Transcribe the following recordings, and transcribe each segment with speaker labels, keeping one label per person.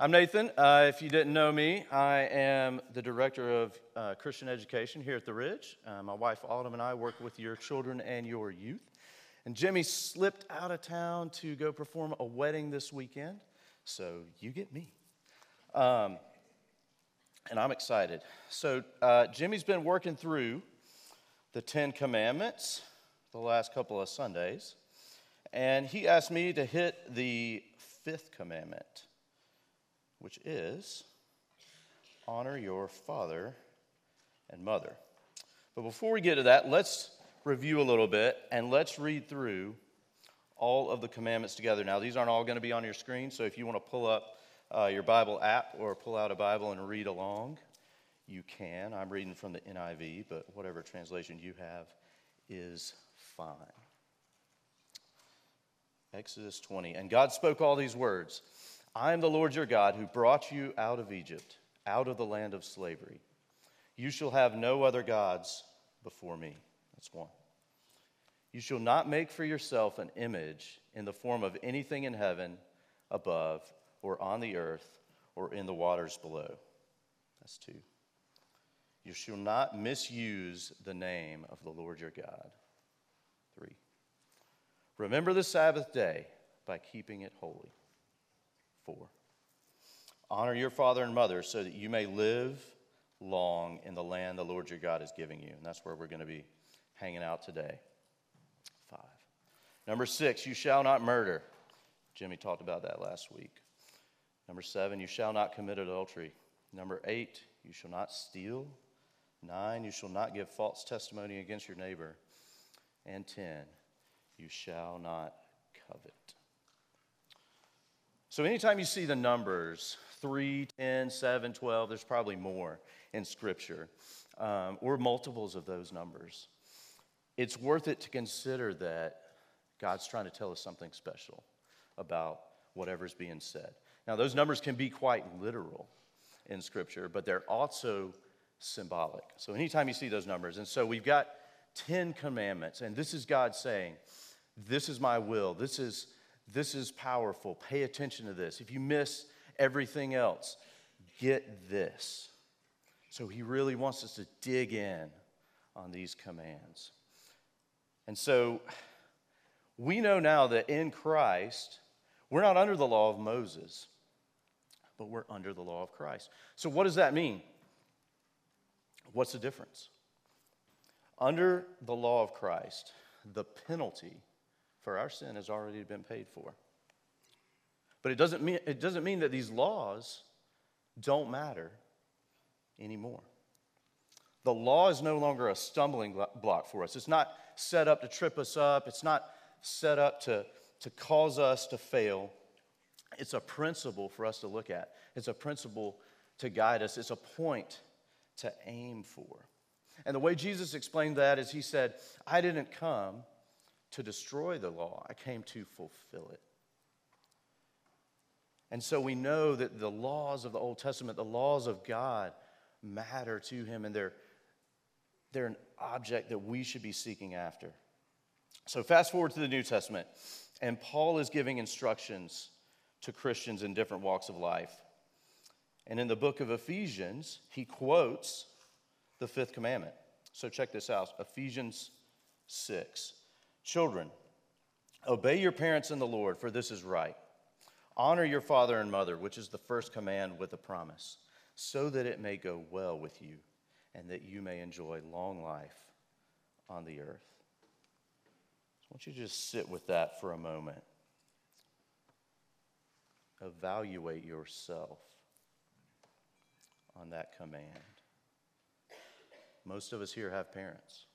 Speaker 1: I'm Nathan. Uh, if you didn't know me, I am the director of uh, Christian education here at the Ridge. Uh, my wife Autumn and I work with your children and your youth. And Jimmy slipped out of town to go perform a wedding this weekend, so you get me. Um, and I'm excited. So, uh, Jimmy's been working through the Ten Commandments the last couple of Sundays, and he asked me to hit the fifth commandment which is honor your father and mother. But before we get to that, let's review a little bit and let's read through all of the commandments together. Now, these aren't all going to be on your screen, so if you want to pull up uh, your Bible app or pull out a Bible and read along, you can. I'm reading from the NIV, but whatever translation you have is fine. Exodus 20. And God spoke all these words. I am the Lord your God who brought you out of Egypt, out of the land of slavery. You shall have no other gods before me. That's one. You shall not make for yourself an image in the form of anything in heaven above, or on the earth, or in the waters below. That's two. You shall not misuse the name of the Lord your God. Three. Remember the Sabbath day by keeping it holy. 4. Honor your father and mother so that you may live long in the land the Lord your God is giving you. And that's where we're going to be hanging out today. 5. Number 6, you shall not murder. Jimmy talked about that last week. Number 7, you shall not commit adultery. Number 8, you shall not steal. 9, you shall not give false testimony against your neighbor. And 10, you shall not covet. So, anytime you see the numbers 3, 10, 7, 12, there's probably more in Scripture, um, or multiples of those numbers. It's worth it to consider that God's trying to tell us something special about whatever's being said. Now, those numbers can be quite literal in Scripture, but they're also symbolic. So, anytime you see those numbers, and so we've got 10 commandments, and this is God saying, This is my will. This is this is powerful. Pay attention to this. If you miss everything else, get this. So he really wants us to dig in on these commands. And so we know now that in Christ, we're not under the law of Moses, but we're under the law of Christ. So what does that mean? What's the difference? Under the law of Christ, the penalty for our sin has already been paid for. But it doesn't mean, it doesn't mean that these laws don't matter anymore. The law is no longer a stumbling block for us. It's not set up to trip us up, it's not set up to, to cause us to fail. It's a principle for us to look at, it's a principle to guide us, it's a point to aim for. And the way Jesus explained that is he said, I didn't come to destroy the law, I came to fulfill it. And so we know that the laws of the Old Testament, the laws of God, matter to him, and they're, they're an object that we should be seeking after. So, fast forward to the New Testament, and Paul is giving instructions to Christians in different walks of life. And in the book of Ephesians, he quotes the fifth commandment. So, check this out Ephesians 6. Children, obey your parents in the Lord, for this is right. Honor your father and mother, which is the first command with a promise, so that it may go well with you and that you may enjoy long life on the earth. I want you to just sit with that for a moment. Evaluate yourself on that command. Most of us here have parents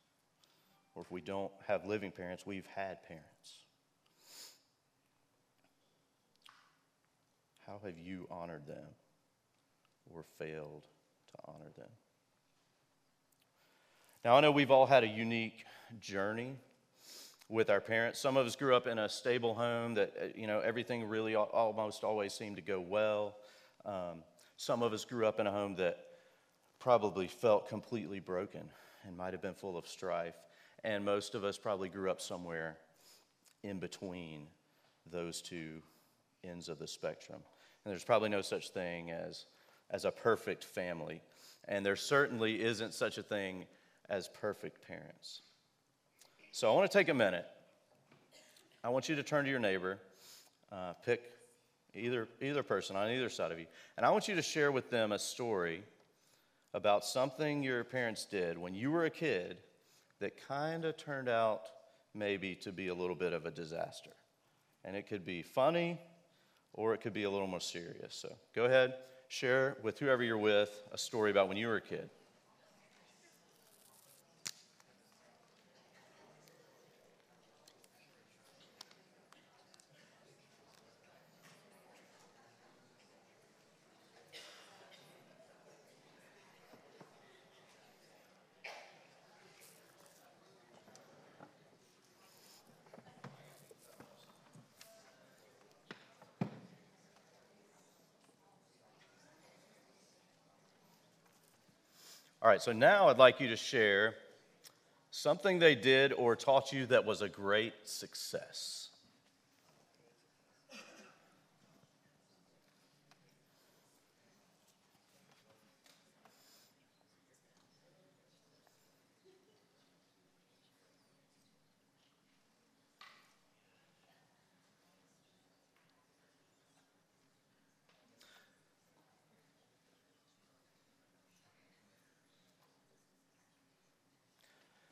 Speaker 1: or if we don't have living parents, we've had parents. How have you honored them or failed to honor them? Now, I know we've all had a unique journey with our parents. Some of us grew up in a stable home that, uh, you know, everything really almost always seemed to go well. Um, some of us grew up in a home that probably felt completely broken and might have been full of strife. And most of us probably grew up somewhere in between those two ends of the spectrum. And there's probably no such thing as, as a perfect family. And there certainly isn't such a thing as perfect parents. So I want to take a minute. I want you to turn to your neighbor, uh, pick either, either person on either side of you, and I want you to share with them a story about something your parents did when you were a kid that kind of turned out maybe to be a little bit of a disaster. And it could be funny or it could be a little more serious. So go ahead, share with whoever you're with a story about when you were a kid. All right, so now I'd like you to share something they did or taught you that was a great success.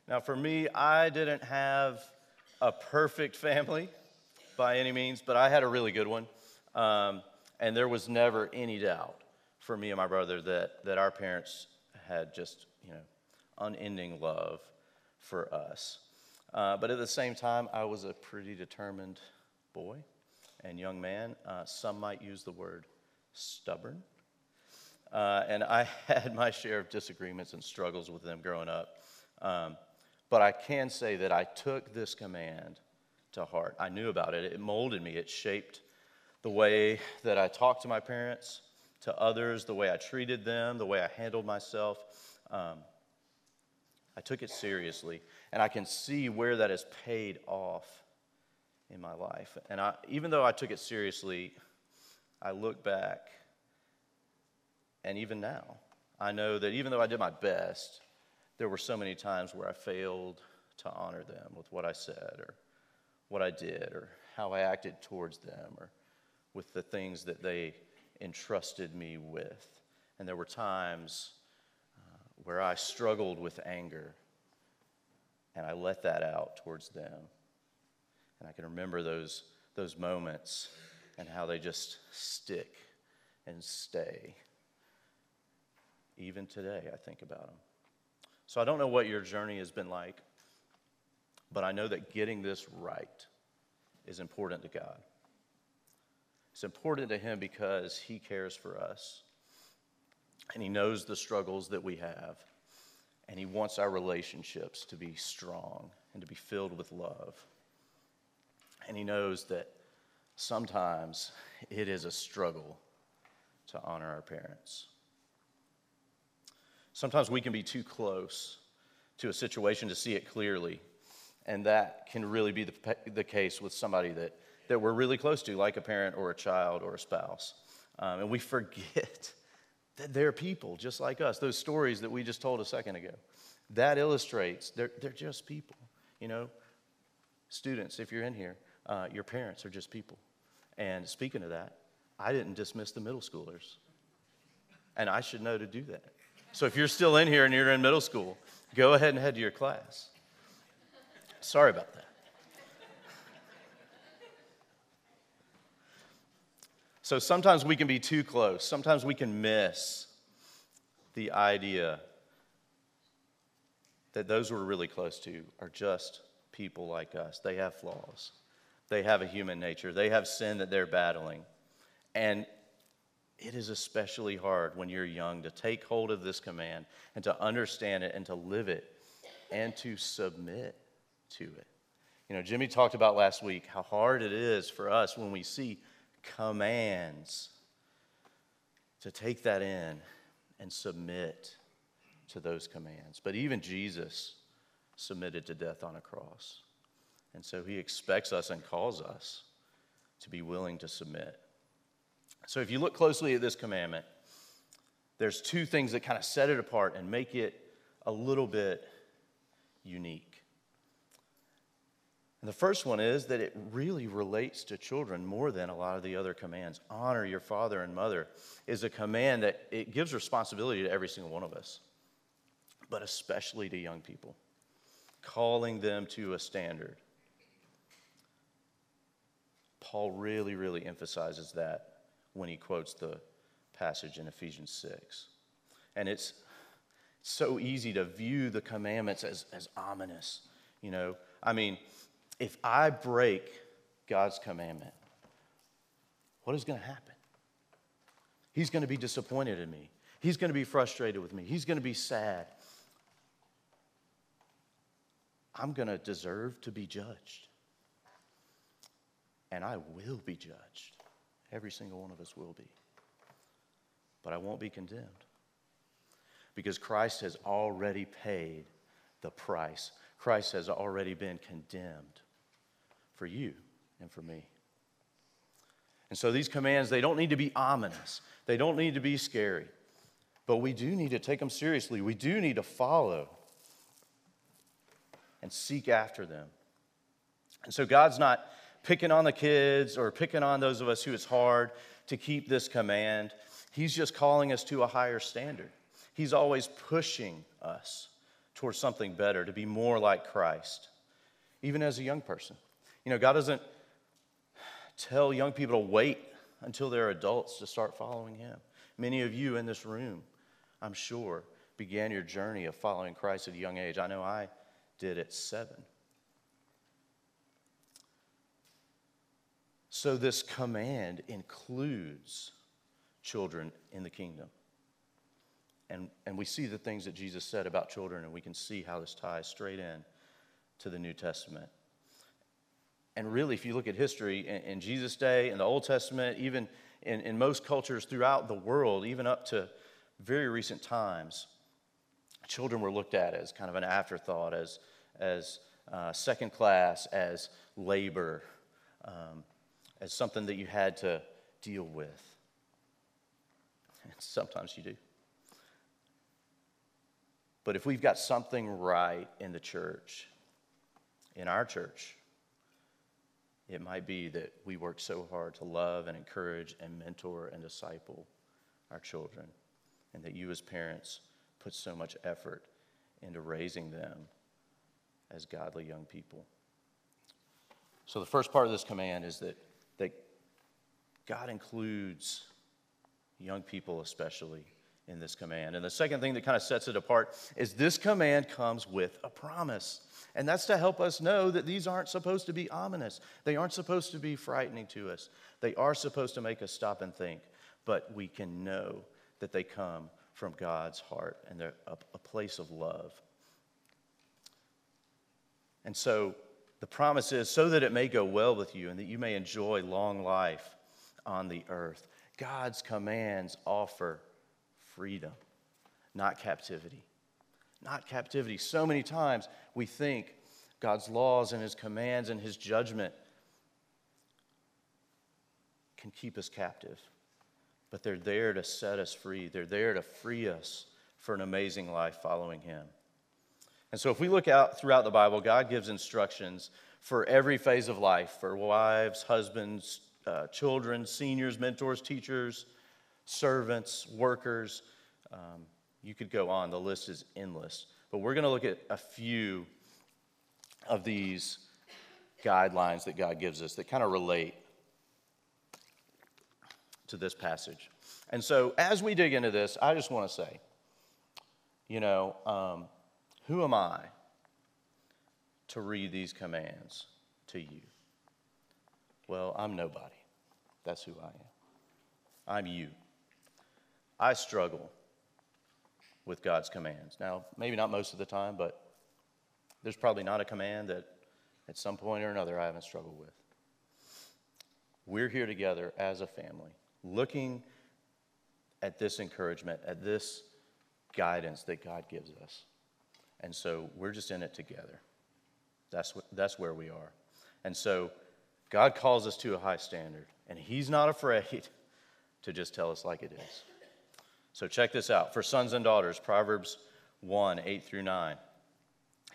Speaker 1: Now, for me, I didn't have a perfect family by any means, but I had a really good one. Um, and there was never any doubt for me and my brother that, that our parents had just, you know, unending love for us. Uh, but at the same time, I was a pretty determined boy and young man. Uh, some might use the word stubborn. Uh, and I had my share of disagreements and struggles with them growing up. Um, but I can say that I took this command to heart. I knew about it, it molded me, it shaped the way that I talked to my parents, to others, the way I treated them, the way I handled myself. Um, I took it seriously, and I can see where that has paid off in my life. And I, even though I took it seriously, I look back, and even now, I know that even though I did my best, there were so many times where I failed to honor them with what I said or what I did or how I acted towards them or with the things that they entrusted me with. And there were times uh, where I struggled with anger and I let that out towards them. And I can remember those, those moments and how they just stick and stay. Even today, I think about them. So I don't know what your journey has been like, but I know that getting this right is important to God. It's important to Him because He cares for us, and He knows the struggles that we have, and He wants our relationships to be strong and to be filled with love. And He knows that sometimes it is a struggle to honor our parents. Sometimes we can be too close to a situation to see it clearly, and that can really be the, the case with somebody that, that we're really close to, like a parent or a child or a spouse. Um, and we forget that they're people just like us. Those stories that we just told a second ago, that illustrates they're, they're just people. You know, students, if you're in here, uh, your parents are just people. And speaking of that, I didn't dismiss the middle schoolers. And I should know to do that. So if you're still in here and you're in middle school, go ahead and head to your class. Sorry about that. So sometimes we can be too close. Sometimes we can miss the idea that those we're really close to are just people like us. They have flaws, they have a human nature, they have sin that they're battling. And it is especially hard when you're young to take hold of this command and to understand it and to live it and to submit to it. You know, Jimmy talked about last week how hard it is for us when we see commands to take that in and submit to those commands. But even Jesus submitted to death on a cross. And so he expects us and calls us to be willing to submit. So if you look closely at this commandment, there's two things that kind of set it apart and make it a little bit unique. And the first one is that it really relates to children more than a lot of the other commands. Honor your father and mother is a command that it gives responsibility to every single one of us, but especially to young people, calling them to a standard. Paul really, really emphasizes that when he quotes the passage in Ephesians 6. And it's so easy to view the commandments as, as ominous. You know, I mean, if I break God's commandment, what is going to happen? He's going to be disappointed in me. He's going to be frustrated with me. He's going to be sad. I'm going to deserve to be judged. And I will be judged. Every single one of us will be. But I won't be condemned because Christ has already paid the price. Christ has already been condemned for you and for me. And so these commands, they don't need to be ominous, they don't need to be scary, but we do need to take them seriously. We do need to follow and seek after them. And so God's not picking on the kids or picking on those of us who it's hard to keep this command. He's just calling us to a higher standard. He's always pushing us towards something better, to be more like Christ, even as a young person. You know, God doesn't tell young people to wait until they're adults to start following Him. Many of you in this room, I'm sure, began your journey of following Christ at a young age. I know I did at seven. So, this command includes children in the kingdom. And, and we see the things that Jesus said about children, and we can see how this ties straight in to the New Testament. And really, if you look at history in, in Jesus' day, in the Old Testament, even in, in most cultures throughout the world, even up to very recent times, children were looked at as kind of an afterthought, as, as uh, second class, as labor, um, as something that you had to deal with. And sometimes you do. But if we've got something right in the church, in our church, it might be that we work so hard to love and encourage and mentor and disciple our children, and that you, as parents, put so much effort into raising them as godly young people. So, the first part of this command is that, that God includes young people, especially, in this command. And the second thing that kind of sets it apart is this command comes with a promise. And that's to help us know that these aren't supposed to be ominous. They aren't supposed to be frightening to us. They are supposed to make us stop and think, but we can know that they come from God's heart and they're a, a place of love. And so the promise is so that it may go well with you and that you may enjoy long life on the earth. God's commands offer freedom, not captivity. Not captivity. So many times we think God's laws and his commands and his judgment can keep us captive, but they're there to set us free. They're there to free us for an amazing life following him. And so, if we look out throughout the Bible, God gives instructions for every phase of life for wives, husbands, uh, children, seniors, mentors, teachers, servants, workers. Um, you could go on, the list is endless. But we're going to look at a few of these guidelines that God gives us that kind of relate to this passage. And so, as we dig into this, I just want to say, you know, um, who am I to read these commands to you? Well, I'm nobody. That's who I am. I'm you. I struggle with God's commands. Now, maybe not most of the time, but there's probably not a command that at some point or another I haven't struggled with. We're here together as a family, looking at this encouragement, at this guidance that God gives us. And so we're just in it together. That's, what, that's where we are. And so God calls us to a high standard, and He's not afraid to just tell us like it is. So check this out. For sons and daughters, Proverbs 1 8 through 9.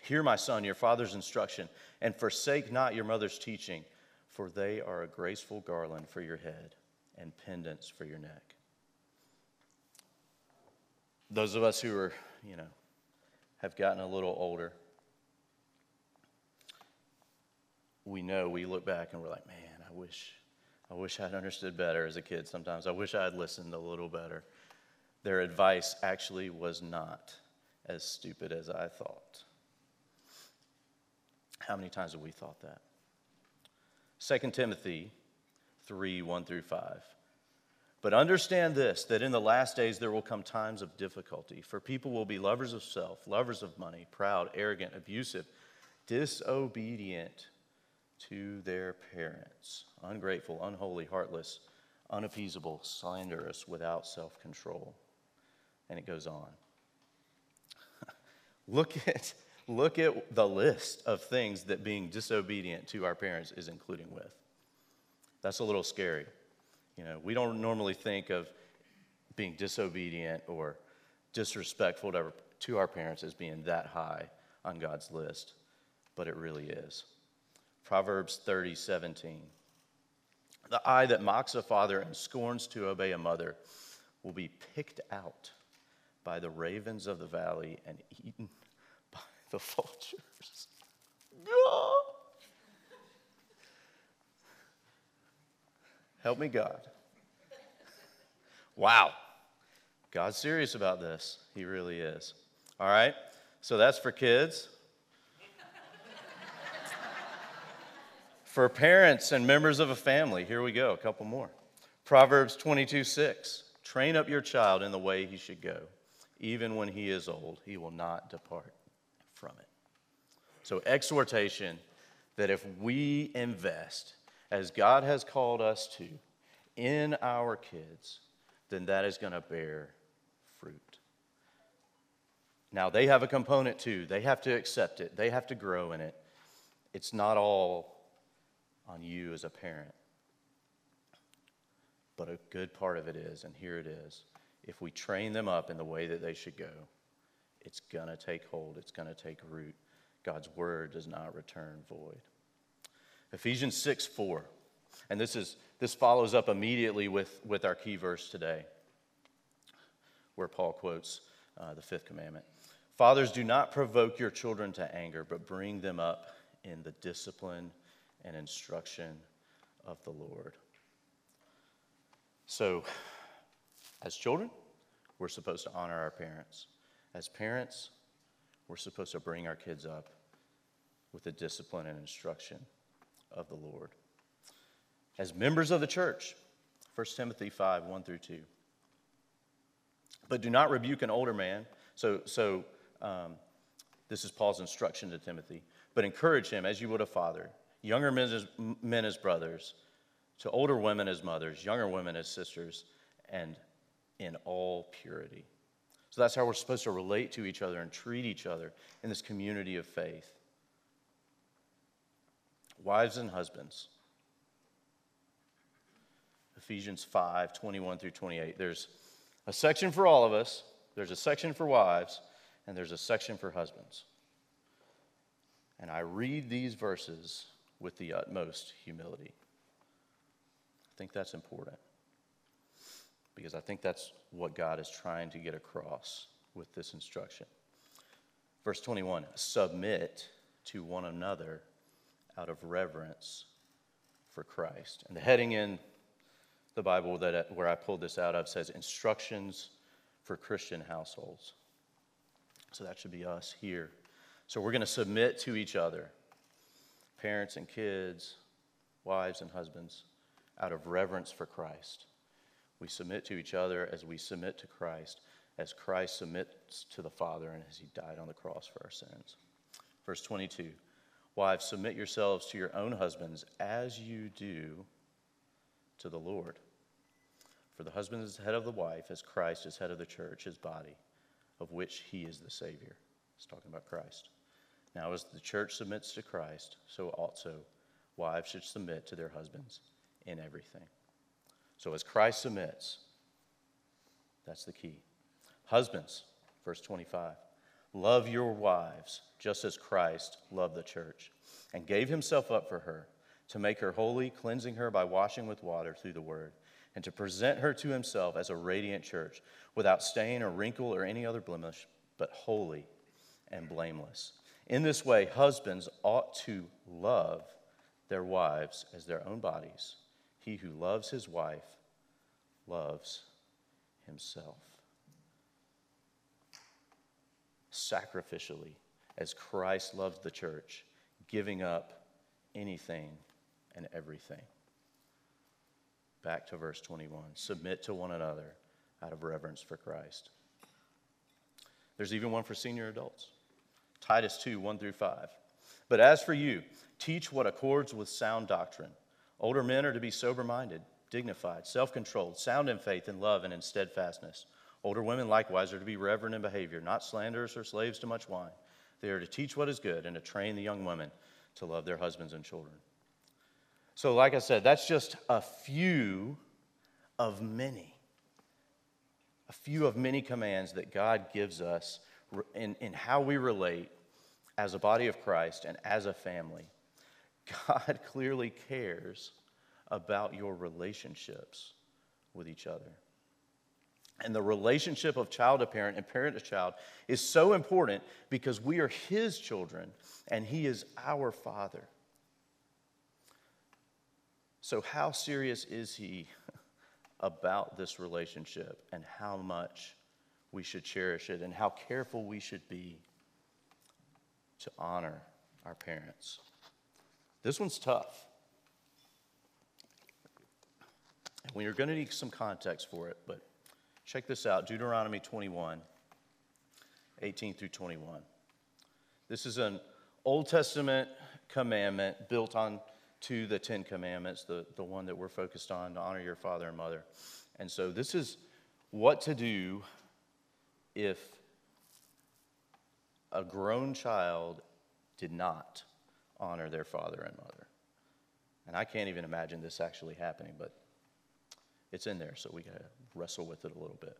Speaker 1: Hear, my son, your father's instruction, and forsake not your mother's teaching, for they are a graceful garland for your head and pendants for your neck. Those of us who are, you know, have gotten a little older, we know we look back and we're like, man, I wish, I wish I'd understood better as a kid sometimes. I wish I'd listened a little better. Their advice actually was not as stupid as I thought. How many times have we thought that? 2 Timothy 3 1 through 5. But understand this that in the last days there will come times of difficulty, for people will be lovers of self, lovers of money, proud, arrogant, abusive, disobedient to their parents, ungrateful, unholy, heartless, unappeasable, slanderous, without self control. And it goes on. look, at, look at the list of things that being disobedient to our parents is including with. That's a little scary. You know, we don't normally think of being disobedient or disrespectful to our, to our parents as being that high on God's list, but it really is. Proverbs 30, 17. The eye that mocks a father and scorns to obey a mother will be picked out by the ravens of the valley and eaten by the vultures. Help me, God. Wow. God's serious about this. He really is. All right. So that's for kids. for parents and members of a family, here we go, a couple more. Proverbs 22 6. Train up your child in the way he should go. Even when he is old, he will not depart from it. So, exhortation that if we invest as God has called us to in our kids, then that is going to bear fruit. Now, they have a component too. They have to accept it, they have to grow in it. It's not all on you as a parent. But a good part of it is, and here it is if we train them up in the way that they should go, it's going to take hold, it's going to take root. God's word does not return void. Ephesians 6 4. And this, is, this follows up immediately with, with our key verse today, where Paul quotes uh, the fifth commandment Fathers, do not provoke your children to anger, but bring them up in the discipline and instruction of the Lord. So, as children, we're supposed to honor our parents. As parents, we're supposed to bring our kids up with the discipline and instruction of the Lord. As members of the church, 1 Timothy 5 1 through 2. But do not rebuke an older man. So, so um, this is Paul's instruction to Timothy. But encourage him as you would a father, younger men as, men as brothers, to older women as mothers, younger women as sisters, and in all purity. So that's how we're supposed to relate to each other and treat each other in this community of faith. Wives and husbands. Ephesians 5 21 through 28. There's a section for all of us, there's a section for wives, and there's a section for husbands. And I read these verses with the utmost humility. I think that's important because I think that's what God is trying to get across with this instruction. Verse 21 Submit to one another out of reverence for Christ. And the heading in the Bible that uh, where I pulled this out of says instructions for Christian households. So that should be us here. So we're going to submit to each other, parents and kids, wives and husbands, out of reverence for Christ. We submit to each other as we submit to Christ, as Christ submits to the Father and as he died on the cross for our sins. Verse 22 Wives, submit yourselves to your own husbands as you do to the Lord. For the husband is the head of the wife, as Christ is head of the church, his body, of which he is the Savior. He's talking about Christ. Now, as the church submits to Christ, so also wives should submit to their husbands in everything. So, as Christ submits, That's the key. Husbands, verse 25, love your wives just as Christ loved the church and gave himself up for her to make her holy, cleansing her by washing with water through the word, and to present her to himself as a radiant church without stain or wrinkle or any other blemish, but holy and blameless. In this way, husbands ought to love their wives as their own bodies. He who loves his wife loves himself. Sacrificially, as Christ loved the church, giving up anything and everything. Back to verse 21 submit to one another out of reverence for Christ. There's even one for senior adults Titus 2 1 through 5. But as for you, teach what accords with sound doctrine. Older men are to be sober minded, dignified, self controlled, sound in faith and love and in steadfastness. Older women likewise are to be reverent in behavior, not slanderers or slaves to much wine. They are to teach what is good and to train the young women to love their husbands and children. So, like I said, that's just a few of many. A few of many commands that God gives us in, in how we relate as a body of Christ and as a family. God clearly cares about your relationships with each other. And the relationship of child to parent and parent to child is so important because we are His children and He is our Father. So, how serious is he about this relationship and how much we should cherish it and how careful we should be to honor our parents? This one's tough. And we are going to need some context for it, but check this out Deuteronomy 21, 18 through 21. This is an Old Testament commandment built on to the Ten Commandments, the, the one that we're focused on to honor your father and mother. And so this is what to do if a grown child did not honor their father and mother. And I can't even imagine this actually happening, but it's in there, so we got to wrestle with it a little bit.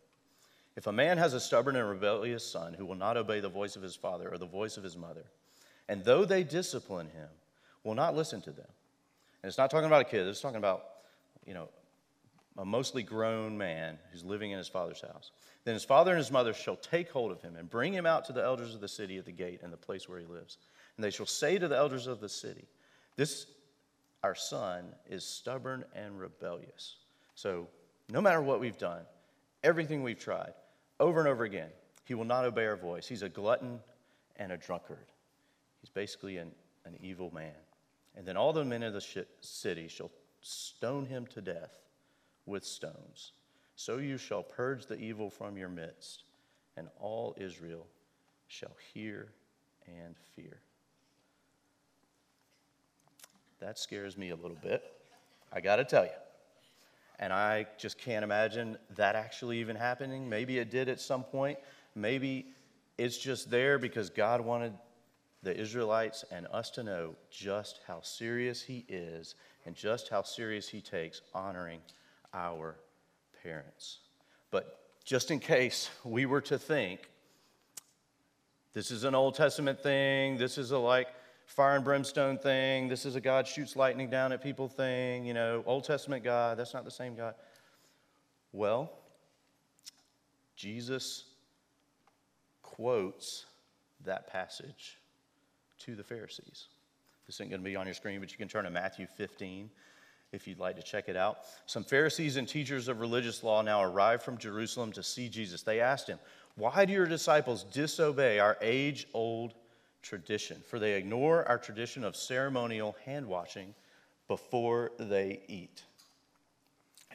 Speaker 1: If a man has a stubborn and rebellious son who will not obey the voice of his father or the voice of his mother, and though they discipline him, will not listen to them, and it's not talking about a kid, it's talking about, you know, a mostly grown man who's living in his father's house. Then his father and his mother shall take hold of him and bring him out to the elders of the city at the gate and the place where he lives. And they shall say to the elders of the city, This, our son, is stubborn and rebellious. So, no matter what we've done, everything we've tried, over and over again, he will not obey our voice. He's a glutton and a drunkard. He's basically an, an evil man. And then all the men of the city shall stone him to death with stones. So you shall purge the evil from your midst, and all Israel shall hear and fear. That scares me a little bit, I got to tell you. And I just can't imagine that actually even happening. Maybe it did at some point. Maybe it's just there because God wanted the Israelites and us to know just how serious He is and just how serious He takes honoring our parents. But just in case we were to think this is an Old Testament thing, this is a like fire and brimstone thing, this is a God shoots lightning down at people thing, you know, Old Testament God, that's not the same God. Well, Jesus quotes that passage to the Pharisees. This isn't going to be on your screen, but you can turn to Matthew 15 if you'd like to check it out. Some Pharisees and teachers of religious law now arrived from Jerusalem to see Jesus. They asked him, Why do your disciples disobey our age old tradition? For they ignore our tradition of ceremonial hand washing before they eat.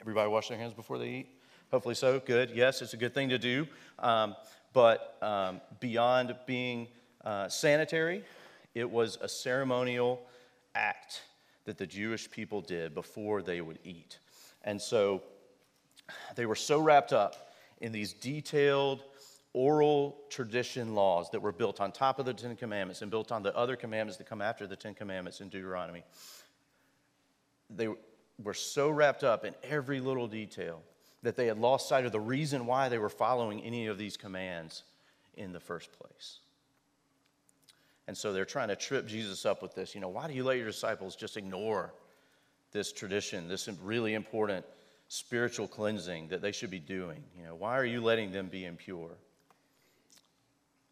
Speaker 1: Everybody wash their hands before they eat? Hopefully so. Good. Yes, it's a good thing to do. Um, but um, beyond being uh, sanitary, it was a ceremonial act that the Jewish people did before they would eat. And so they were so wrapped up in these detailed oral tradition laws that were built on top of the Ten Commandments and built on the other commandments that come after the Ten Commandments in Deuteronomy. They were so wrapped up in every little detail that they had lost sight of the reason why they were following any of these commands in the first place. And so they're trying to trip Jesus up with this. You know, why do you let your disciples just ignore this tradition, this really important spiritual cleansing that they should be doing? You know, why are you letting them be impure?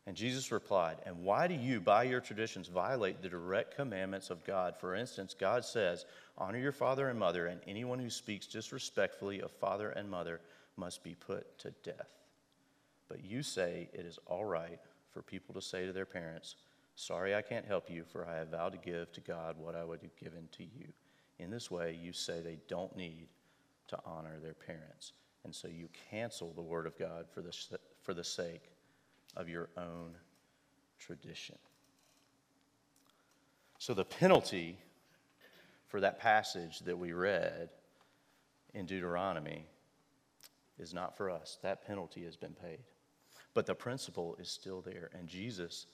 Speaker 1: And Jesus replied, And why do you, by your traditions, violate the direct commandments of God? For instance, God says, Honor your father and mother, and anyone who speaks disrespectfully of father and mother must be put to death. But you say it is all right for people to say to their parents, Sorry, I can't help you, for I have vowed to give to God what I would have given to you. In this way, you say they don't need to honor their parents. And so you cancel the word of God for the, for the sake of your own tradition. So the penalty for that passage that we read in Deuteronomy is not for us. That penalty has been paid. But the principle is still there, and Jesus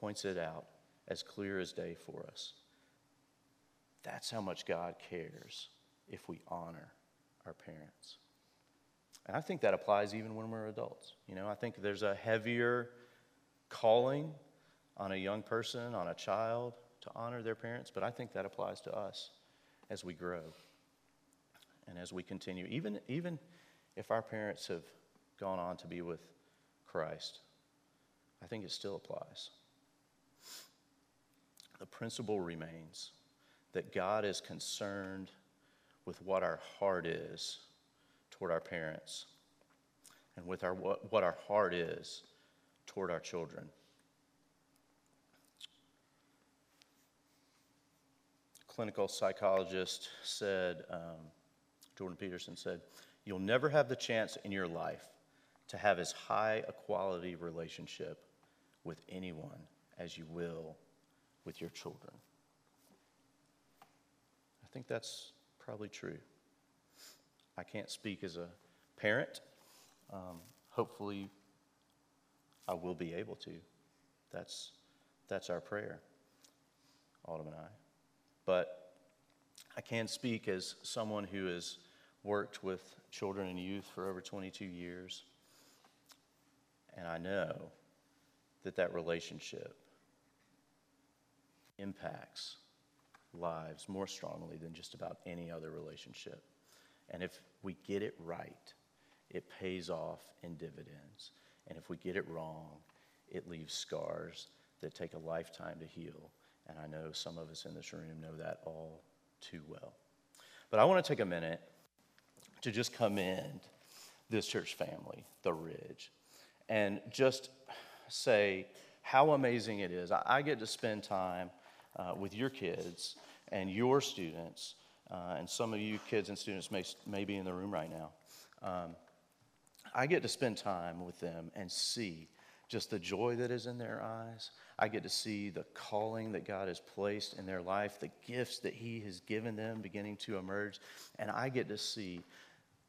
Speaker 1: points it out as clear as day for us. That's how much God cares if we honor our parents. And I think that applies even when we're adults. You know, I think there's a heavier calling on a young person, on a child, to honor their parents, but I think that applies to us as we grow and as we continue. Even, even if our parents have gone on to be with Christ, I think it still applies. The principle remains that God is concerned with what our heart is toward our parents and with our, what, our heart is toward our children. clinical psychologist said, um, Jordan Peterson said, You'll never have the chance in your life to have as high a quality relationship with anyone as you will with your children. I think that's probably true. I can't speak as a parent. Um, hopefully, I will be able to. That's, that's our prayer, Autumn and I. But I can speak as someone who has worked with children and youth for over 22 years. And I know that that relationship impacts lives more strongly than just about any other relationship. And if we get it right, it pays off in dividends. And if we get it wrong, it leaves scars that take a lifetime to heal. And I know some of us in this room know that all too well. But I want to take a minute to just commend this church family, the Ridge, and just say how amazing it is. I get to spend time uh, with your kids and your students, uh, and some of you kids and students may, may be in the room right now. Um, I get to spend time with them and see just the joy that is in their eyes. I get to see the calling that God has placed in their life, the gifts that He has given them beginning to emerge. And I get to see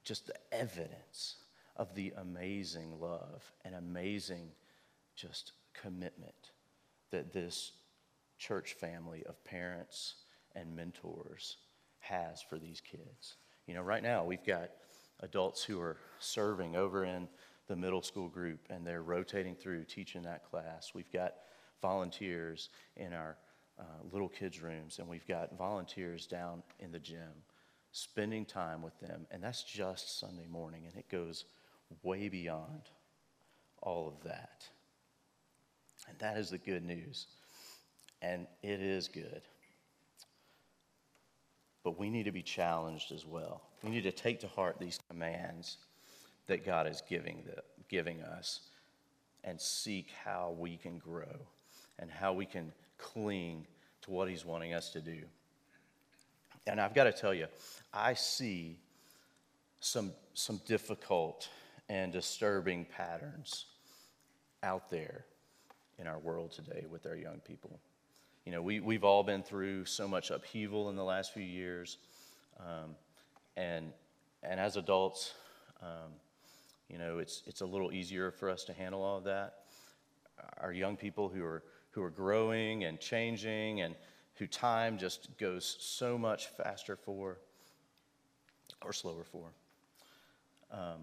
Speaker 1: just the evidence of the amazing love and amazing just commitment that this church family of parents and mentors has for these kids. You know, right now we've got adults who are serving over in the middle school group, and they're rotating through teaching that class. We've got volunteers in our uh, little kids' rooms, and we've got volunteers down in the gym spending time with them. And that's just Sunday morning, and it goes way beyond all of that. And that is the good news. And it is good. But we need to be challenged as well. We need to take to heart these commands that God is giving, the, giving us and seek how we can grow and how we can cling to what He's wanting us to do. And I've got to tell you, I see some, some difficult and disturbing patterns out there in our world today with our young people. You know, we, we've all been through so much upheaval in the last few years. Um, and, and as adults, um, you know, it's, it's a little easier for us to handle all of that. Our young people who are, who are growing and changing and who time just goes so much faster for or slower for. Um,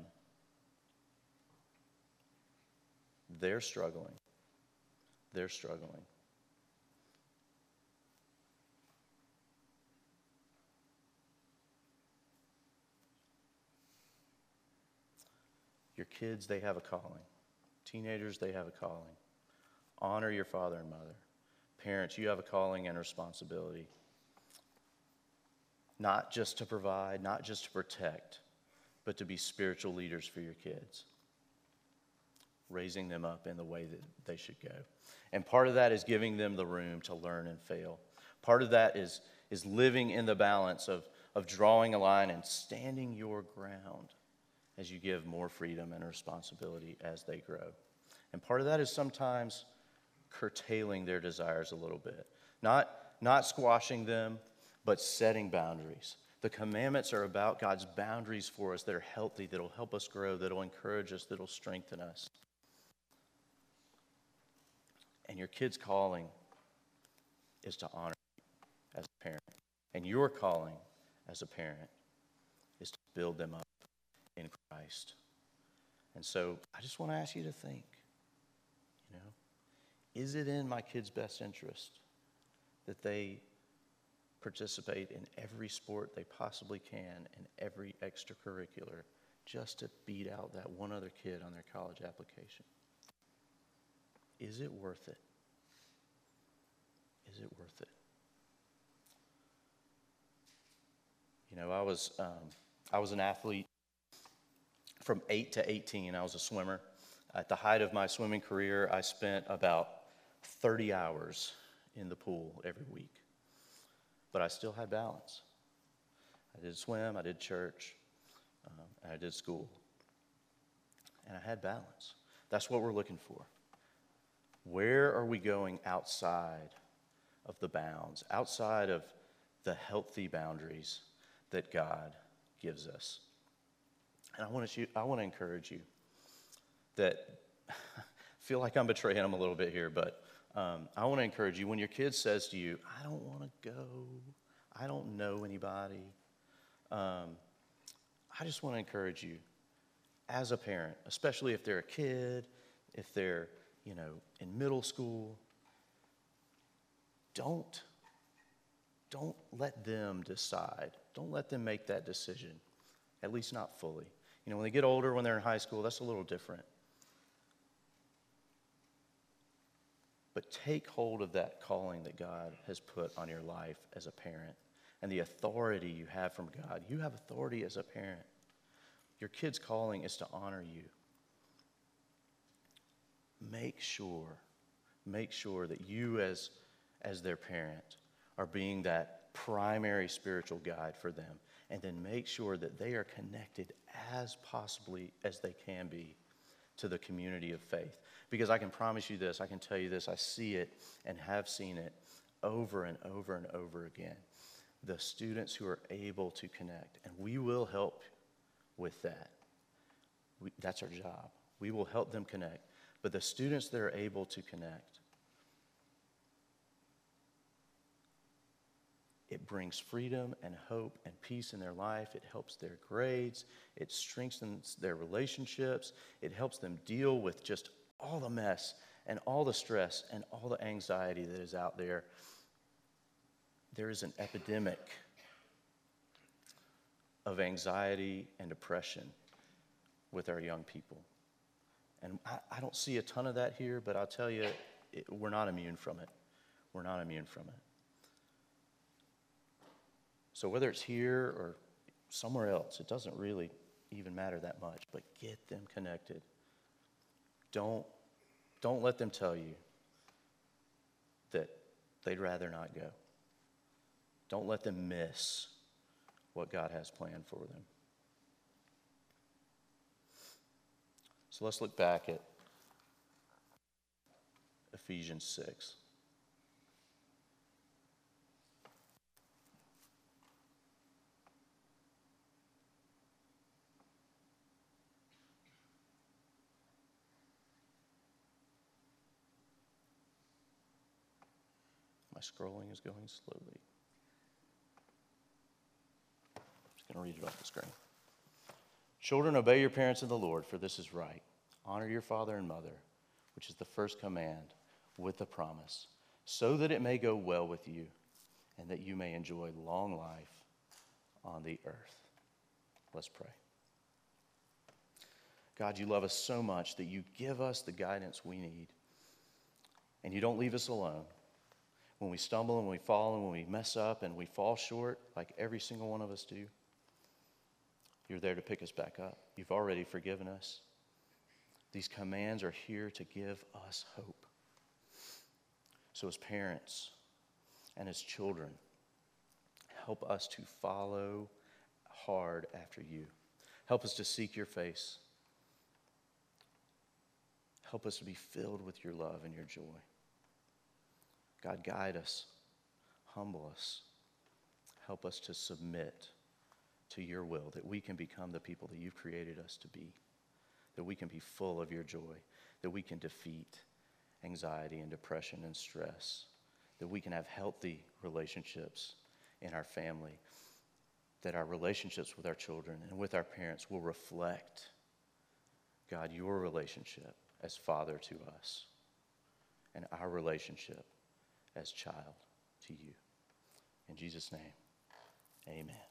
Speaker 1: they're struggling. They're struggling. Your kids, they have a calling. Teenagers, they have a calling. Honor your father and mother. Parents, you have a calling and responsibility. Not just to provide, not just to protect, but to be spiritual leaders for your kids, raising them up in the way that they should go. And part of that is giving them the room to learn and fail. Part of that is, is living in the balance of, of drawing a line and standing your ground as you give more freedom and responsibility as they grow. And part of that is sometimes curtailing their desires a little bit, not, not squashing them, but setting boundaries. The commandments are about God's boundaries for us that are healthy, that'll help us grow, that'll encourage us, that'll strengthen us. And your kid's calling is to honor as a parent. And your calling as a parent is to build them up in Christ. And so I just want to ask you to think, you know, is it in my kids' best interest that they participate in every sport they possibly can and every extracurricular just to beat out that one other kid on their college application? Is it worth it? Is it worth it? You know, I was, um, I was an athlete from 8 to 18. I was a swimmer. At the height of my swimming career, I spent about 30 hours in the pool every week. But I still had balance. I did swim, I did church, um, and I did school. And I had balance. That's what we're looking for. Where are we going outside of the bounds, outside of the healthy boundaries that God gives us? And I want to, I want to encourage you that I feel like I'm betraying them a little bit here, but um, I want to encourage you when your kid says to you, I don't want to go, I don't know anybody. Um, I just want to encourage you as a parent, especially if they're a kid, if they're, you know, in middle school, don't don't let them decide. Don't let them make that decision, at least not fully. You know, when they get older, when they're in high school, that's a little different. But take hold of that calling that God has put on your life as a parent and the authority you have from God. You have authority as a parent. Your kid's calling is to honor you. Make sure, make sure that you, as, as their parent, are being that primary spiritual guide for them and then make sure that they are connected as possibly as they can be to the community of faith. Because I can promise you this, I can tell you this, I see it and have seen it over and over and over again. The students who are able to connect, and we will help with that. We, that's our job. We will help them connect. But the students that are able to connect, It brings freedom and hope and peace in their life. It helps their grades. It strengthens their relationships. It helps them deal with just all the mess and all the stress and all the anxiety that is out there. There is an epidemic of anxiety and depression with our young people. And I, I don't see a ton of that here, but I'll tell you, it, we're not immune from it. We're not immune from it. So whether it's here or somewhere else, it doesn't really even matter that much, but get them connected. Don't, don't let them tell you that they'd rather not go. Don't let them miss what God has planned for them. So let's look back at Ephesians 6. My scrolling is going slowly. I'm just going to read it off the screen. Children, obey your parents in the Lord, for this is right. Honor your father and mother, which is the first command, with the promise, so that it may go well with you and that you may enjoy long life on the earth. Let's pray. God, you love us so much that you give us the guidance we need. And you don't leave us alone. When we stumble and we fall and when we mess up and we fall short, like every single one of us do, you're there to pick us back up. You've already forgiven us. These commands are here to give us hope. So, as parents and as children, help us to follow hard after you. Help us to seek your face. Help us to be filled with your love and your joy. God, guide us, humble us, help us to submit to your will, that we can become the people that you've created us to be, that we can be full of your joy, that we can defeat anxiety and depression and stress, that we can have healthy relationships in our family, that our relationships with our children and with our parents will reflect, God, your relationship as father to us and our relationship as child to you. In Jesus' name, amen.